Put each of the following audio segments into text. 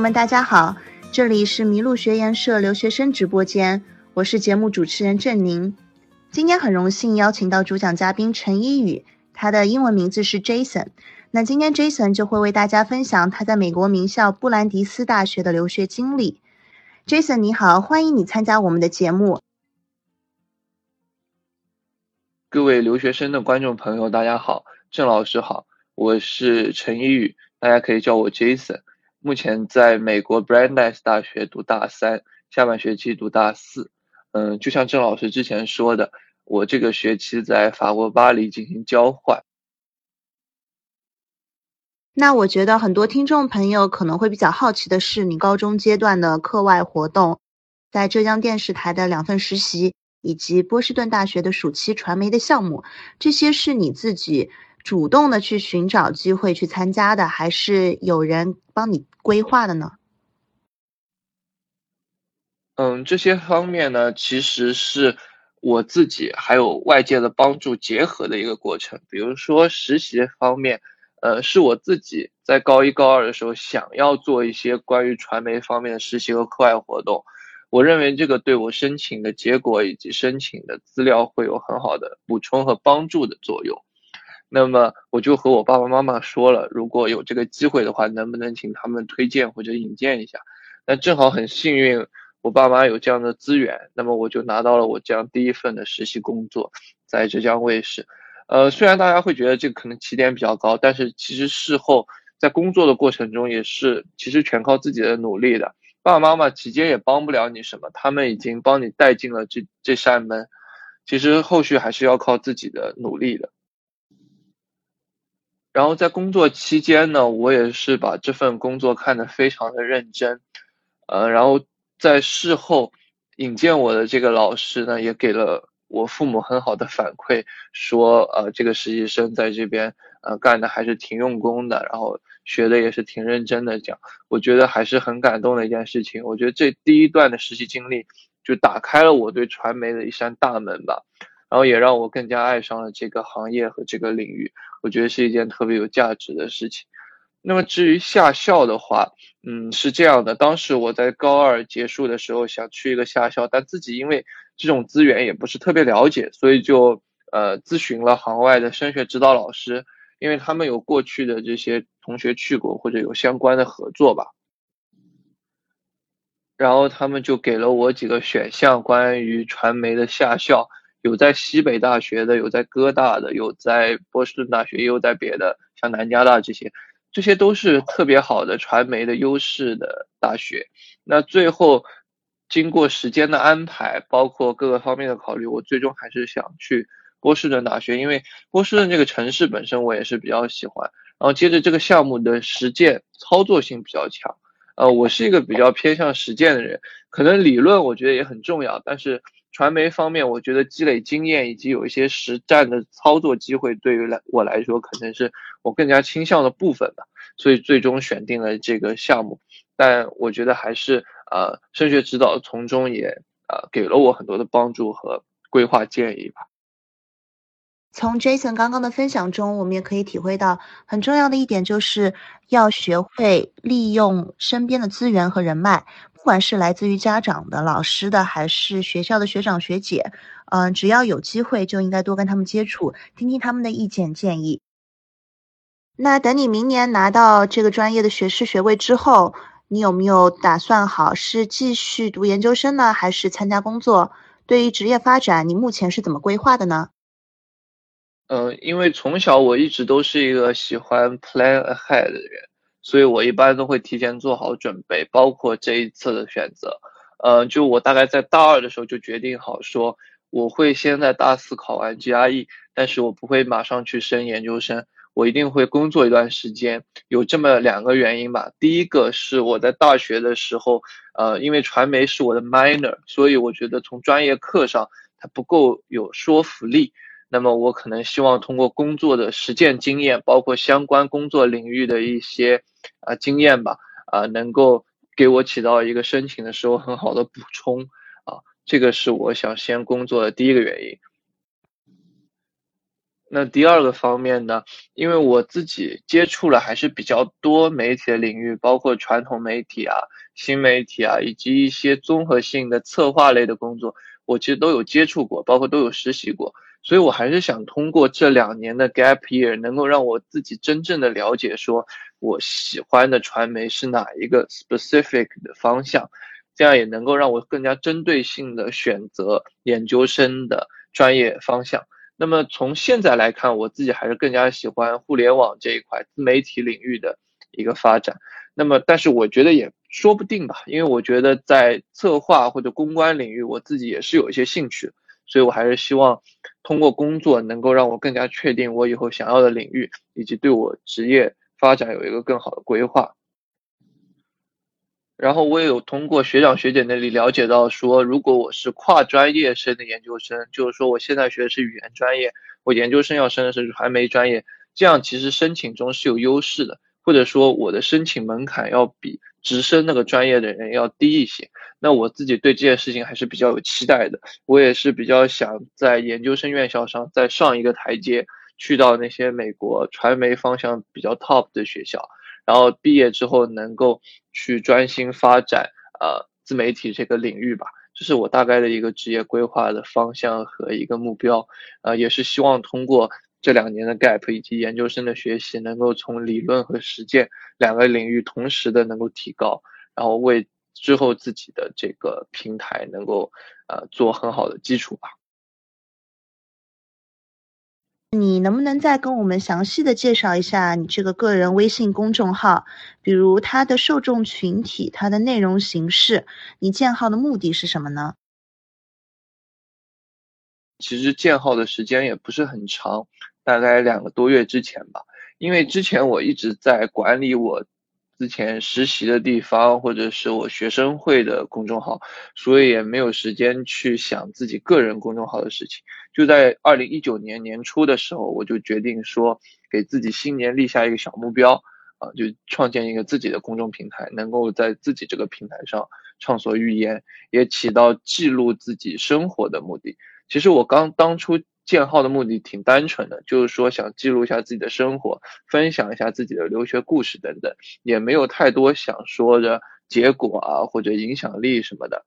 朋友们，大家好，这里是麋鹿学研社留学生直播间，我是节目主持人郑宁。今天很荣幸邀请到主讲嘉宾陈一宇，他的英文名字是 Jason。那今天 Jason 就会为大家分享他在美国名校布兰迪斯大学的留学经历。Jason 你好，欢迎你参加我们的节目。各位留学生的观众朋友，大家好，郑老师好，我是陈一宇，大家可以叫我 Jason。目前在美国 Brandeis 大学读大三，下半学期读大四。嗯，就像郑老师之前说的，我这个学期在法国巴黎进行交换。那我觉得很多听众朋友可能会比较好奇的是，你高中阶段的课外活动，在浙江电视台的两份实习，以及波士顿大学的暑期传媒的项目，这些是你自己。主动的去寻找机会去参加的，还是有人帮你规划的呢？嗯，这些方面呢，其实是我自己还有外界的帮助结合的一个过程。比如说实习方面，呃，是我自己在高一高二的时候想要做一些关于传媒方面的实习和课外活动，我认为这个对我申请的结果以及申请的资料会有很好的补充和帮助的作用。那么我就和我爸爸妈妈说了，如果有这个机会的话，能不能请他们推荐或者引荐一下？那正好很幸运，我爸妈有这样的资源，那么我就拿到了我这样第一份的实习工作，在浙江卫视。呃，虽然大家会觉得这个可能起点比较高，但是其实事后在工作的过程中也是其实全靠自己的努力的。爸爸妈妈直接也帮不了你什么，他们已经帮你带进了这这扇门，其实后续还是要靠自己的努力的。然后在工作期间呢，我也是把这份工作看得非常的认真，呃，然后在事后引荐我的这个老师呢，也给了我父母很好的反馈，说呃这个实习生在这边呃干的还是挺用功的，然后学的也是挺认真的，讲我觉得还是很感动的一件事情。我觉得这第一段的实习经历就打开了我对传媒的一扇大门吧。然后也让我更加爱上了这个行业和这个领域，我觉得是一件特别有价值的事情。那么至于下校的话，嗯，是这样的，当时我在高二结束的时候想去一个下校，但自己因为这种资源也不是特别了解，所以就呃咨询了行外的升学指导老师，因为他们有过去的这些同学去过或者有相关的合作吧。然后他们就给了我几个选项，关于传媒的下校。有在西北大学的，有在哥大的，有在波士顿大学，也有在别的，像南加大这些，这些都是特别好的传媒的优势的大学。那最后经过时间的安排，包括各个方面的考虑，我最终还是想去波士顿大学，因为波士顿这个城市本身我也是比较喜欢。然后接着这个项目的实践操作性比较强，呃，我是一个比较偏向实践的人，可能理论我觉得也很重要，但是。传媒方面，我觉得积累经验以及有一些实战的操作机会，对于来我来说，可能是我更加倾向的部分吧。所以最终选定了这个项目，但我觉得还是呃，升学指导从中也呃给了我很多的帮助和规划建议吧。从 Jason 刚刚的分享中，我们也可以体会到很重要的一点，就是要学会利用身边的资源和人脉。不管是来自于家长的、老师的，还是学校的学长学姐，嗯，只要有机会就应该多跟他们接触，听听他们的意见建议。那等你明年拿到这个专业的学士学位之后，你有没有打算好是继续读研究生呢，还是参加工作？对于职业发展，你目前是怎么规划的呢？呃，因为从小我一直都是一个喜欢 plan ahead 的人。所以我一般都会提前做好准备，包括这一次的选择。呃，就我大概在大二的时候就决定好，说我会先在大四考完 GRE，但是我不会马上去升研究生，我一定会工作一段时间。有这么两个原因吧，第一个是我在大学的时候，呃，因为传媒是我的 minor，所以我觉得从专业课上它不够有说服力。那么我可能希望通过工作的实践经验，包括相关工作领域的一些啊经验吧，啊能够给我起到一个申请的时候很好的补充啊，这个是我想先工作的第一个原因。那第二个方面呢，因为我自己接触了还是比较多媒体的领域，包括传统媒体啊、新媒体啊，以及一些综合性的策划类的工作，我其实都有接触过，包括都有实习过。所以我还是想通过这两年的 gap year，能够让我自己真正的了解，说我喜欢的传媒是哪一个 specific 的方向，这样也能够让我更加针对性的选择研究生的专业方向。那么从现在来看，我自己还是更加喜欢互联网这一块自媒体领域的一个发展。那么，但是我觉得也说不定吧，因为我觉得在策划或者公关领域，我自己也是有一些兴趣，所以我还是希望通过工作能够让我更加确定我以后想要的领域，以及对我职业发展有一个更好的规划。然后我也有通过学长学姐那里了解到，说如果我是跨专业生的研究生，就是说我现在学的是语言专业，我研究生要升的是传媒专业，这样其实申请中是有优势的，或者说我的申请门槛要比直升那个专业的人要低一些。那我自己对这件事情还是比较有期待的，我也是比较想在研究生院校上再上一个台阶，去到那些美国传媒方向比较 top 的学校。然后毕业之后能够去专心发展呃自媒体这个领域吧，这是我大概的一个职业规划的方向和一个目标，呃也是希望通过这两年的 gap 以及研究生的学习，能够从理论和实践两个领域同时的能够提高，然后为之后自己的这个平台能够呃做很好的基础吧。你能不能再跟我们详细的介绍一下你这个个人微信公众号，比如它的受众群体、它的内容形式，你建号的目的是什么呢？其实建号的时间也不是很长，大概两个多月之前吧，因为之前我一直在管理我。之前实习的地方，或者是我学生会的公众号，所以也没有时间去想自己个人公众号的事情。就在二零一九年年初的时候，我就决定说，给自己新年立下一个小目标，啊，就创建一个自己的公众平台，能够在自己这个平台上畅所欲言，也起到记录自己生活的目的。其实我刚当初。建号的目的挺单纯的，就是说想记录一下自己的生活，分享一下自己的留学故事等等，也没有太多想说的结果啊或者影响力什么的。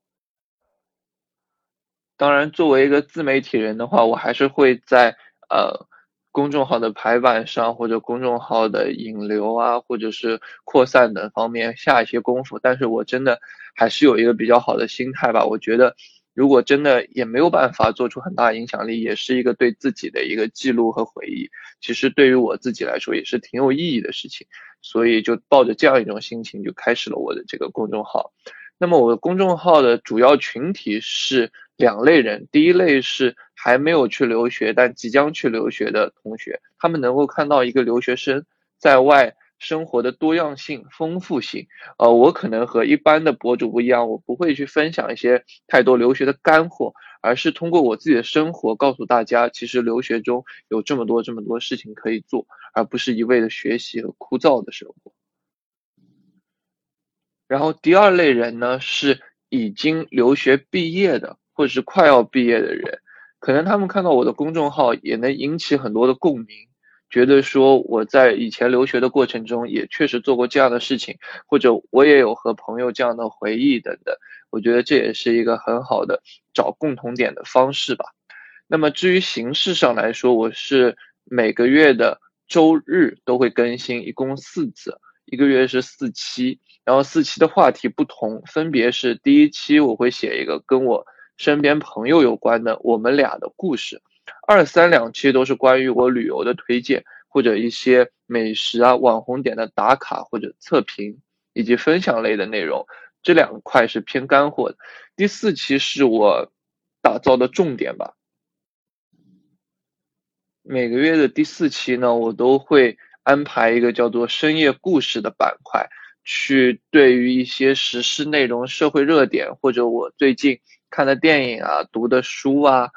当然，作为一个自媒体人的话，我还是会在呃公众号的排版上或者公众号的引流啊或者是扩散等方面下一些功夫。但是我真的还是有一个比较好的心态吧，我觉得。如果真的也没有办法做出很大影响力，也是一个对自己的一个记录和回忆。其实对于我自己来说也是挺有意义的事情，所以就抱着这样一种心情就开始了我的这个公众号。那么我的公众号的主要群体是两类人，第一类是还没有去留学但即将去留学的同学，他们能够看到一个留学生在外。生活的多样性、丰富性，呃，我可能和一般的博主不一样，我不会去分享一些太多留学的干货，而是通过我自己的生活告诉大家，其实留学中有这么多这么多事情可以做，而不是一味的学习和枯燥的生活。然后第二类人呢，是已经留学毕业的，或者是快要毕业的人，可能他们看到我的公众号也能引起很多的共鸣。觉得说我在以前留学的过程中也确实做过这样的事情，或者我也有和朋友这样的回忆等等，我觉得这也是一个很好的找共同点的方式吧。那么至于形式上来说，我是每个月的周日都会更新，一共四次，一个月是四期，然后四期的话题不同，分别是第一期我会写一个跟我身边朋友有关的我们俩的故事。二三两期都是关于我旅游的推荐，或者一些美食啊、网红点的打卡或者测评，以及分享类的内容。这两块是偏干货的。第四期是我打造的重点吧。每个月的第四期呢，我都会安排一个叫做深夜故事的板块，去对于一些时事内容、社会热点，或者我最近看的电影啊、读的书啊。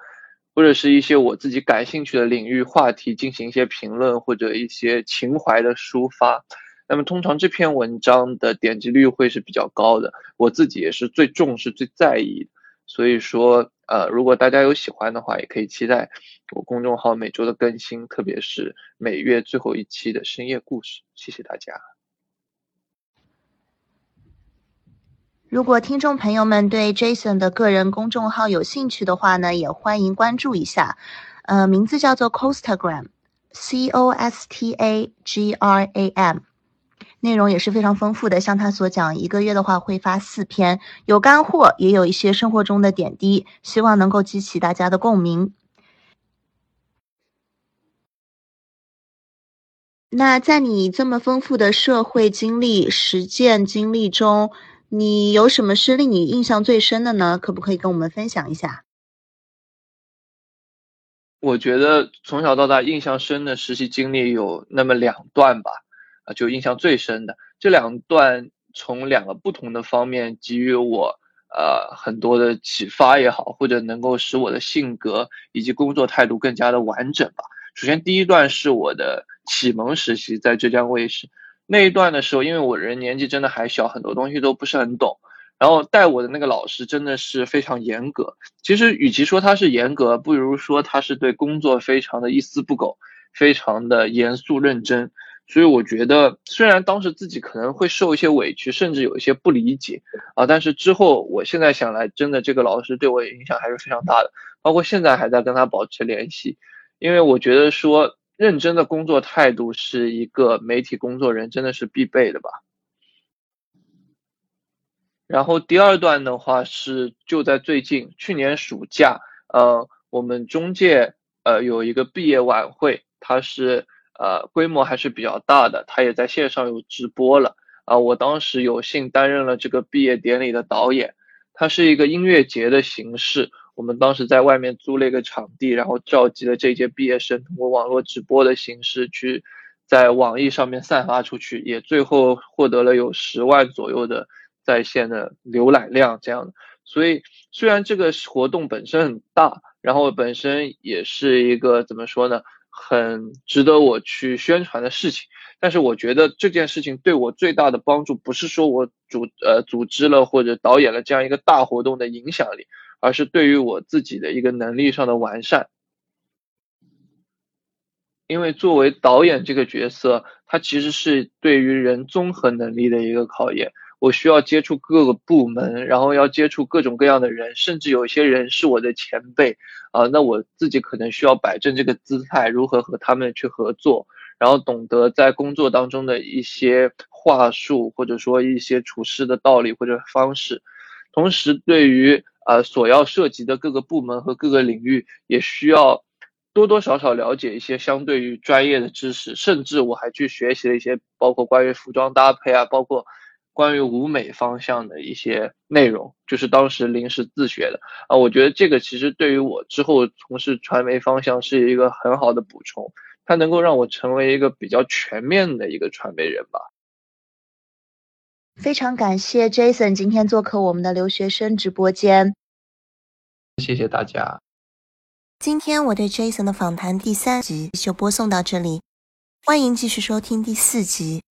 或者是一些我自己感兴趣的领域话题进行一些评论或者一些情怀的抒发，那么通常这篇文章的点击率会是比较高的，我自己也是最重视最在意，所以说呃，如果大家有喜欢的话，也可以期待我公众号每周的更新，特别是每月最后一期的深夜故事。谢谢大家。如果听众朋友们对 Jason 的个人公众号有兴趣的话呢，也欢迎关注一下，呃，名字叫做 Costagram，C O S T A G R A M。内容也是非常丰富的，像他所讲，一个月的话会发四篇，有干货，也有一些生活中的点滴，希望能够激起大家的共鸣。那在你这么丰富的社会经历、实践经历中，你有什么是令你印象最深的呢？可不可以跟我们分享一下？我觉得从小到大印象深的实习经历有那么两段吧。啊，就印象最深的这两段，从两个不同的方面给予我呃很多的启发也好，或者能够使我的性格以及工作态度更加的完整吧。首先，第一段是我的启蒙实习，在浙江卫视那一段的时候，因为我人年纪真的还小，很多东西都不是很懂，然后带我的那个老师真的是非常严格。其实，与其说他是严格，不如说他是对工作非常的一丝不苟，非常的严肃认真。所以我觉得，虽然当时自己可能会受一些委屈，甚至有一些不理解啊，但是之后，我现在想来，真的这个老师对我影响还是非常大的，包括现在还在跟他保持联系，因为我觉得说认真的工作态度是一个媒体工作人真的是必备的吧。然后第二段的话是就在最近，去年暑假，呃，我们中介呃有一个毕业晚会，它是。呃，规模还是比较大的，它也在线上有直播了啊。我当时有幸担任了这个毕业典礼的导演，它是一个音乐节的形式。我们当时在外面租了一个场地，然后召集了这届毕业生，通过网络直播的形式去在网易上面散发出去，也最后获得了有十万左右的在线的浏览量这样的。所以虽然这个活动本身很大，然后本身也是一个怎么说呢？很值得我去宣传的事情，但是我觉得这件事情对我最大的帮助，不是说我组呃组织了或者导演了这样一个大活动的影响力，而是对于我自己的一个能力上的完善。因为作为导演这个角色，它其实是对于人综合能力的一个考验。我需要接触各个部门，然后要接触各种各样的人，甚至有些人是我的前辈啊。那我自己可能需要摆正这个姿态，如何和他们去合作，然后懂得在工作当中的一些话术，或者说一些处事的道理或者方式。同时，对于呃所要涉及的各个部门和各个领域，也需要多多少少了解一些相对于专业的知识，甚至我还去学习了一些包括关于服装搭配啊，包括。关于舞美方向的一些内容，就是当时临时自学的啊。我觉得这个其实对于我之后从事传媒方向是一个很好的补充，它能够让我成为一个比较全面的一个传媒人吧。非常感谢 Jason 今天做客我们的留学生直播间，谢谢大家。今天我对 Jason 的访谈第三集就播送到这里，欢迎继续收听第四集。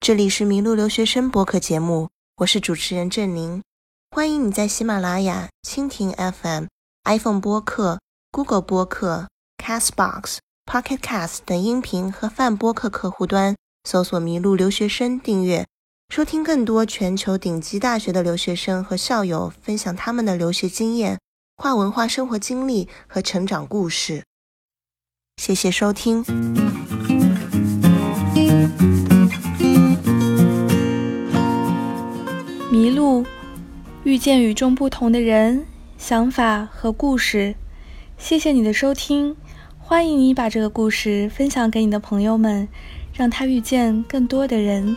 这里是麋鹿留学生播客节目，我是主持人郑宁。欢迎你在喜马拉雅、蜻蜓 FM、iPhone 播客、Google 播客、Castbox、Pocket Cast 等音频和泛播客客户端搜索“麋鹿留学生”订阅，收听更多全球顶级大学的留学生和校友分享他们的留学经验、跨文化生活经历和成长故事。谢谢收听。迷路，遇见与众不同的人、想法和故事。谢谢你的收听，欢迎你把这个故事分享给你的朋友们，让他遇见更多的人。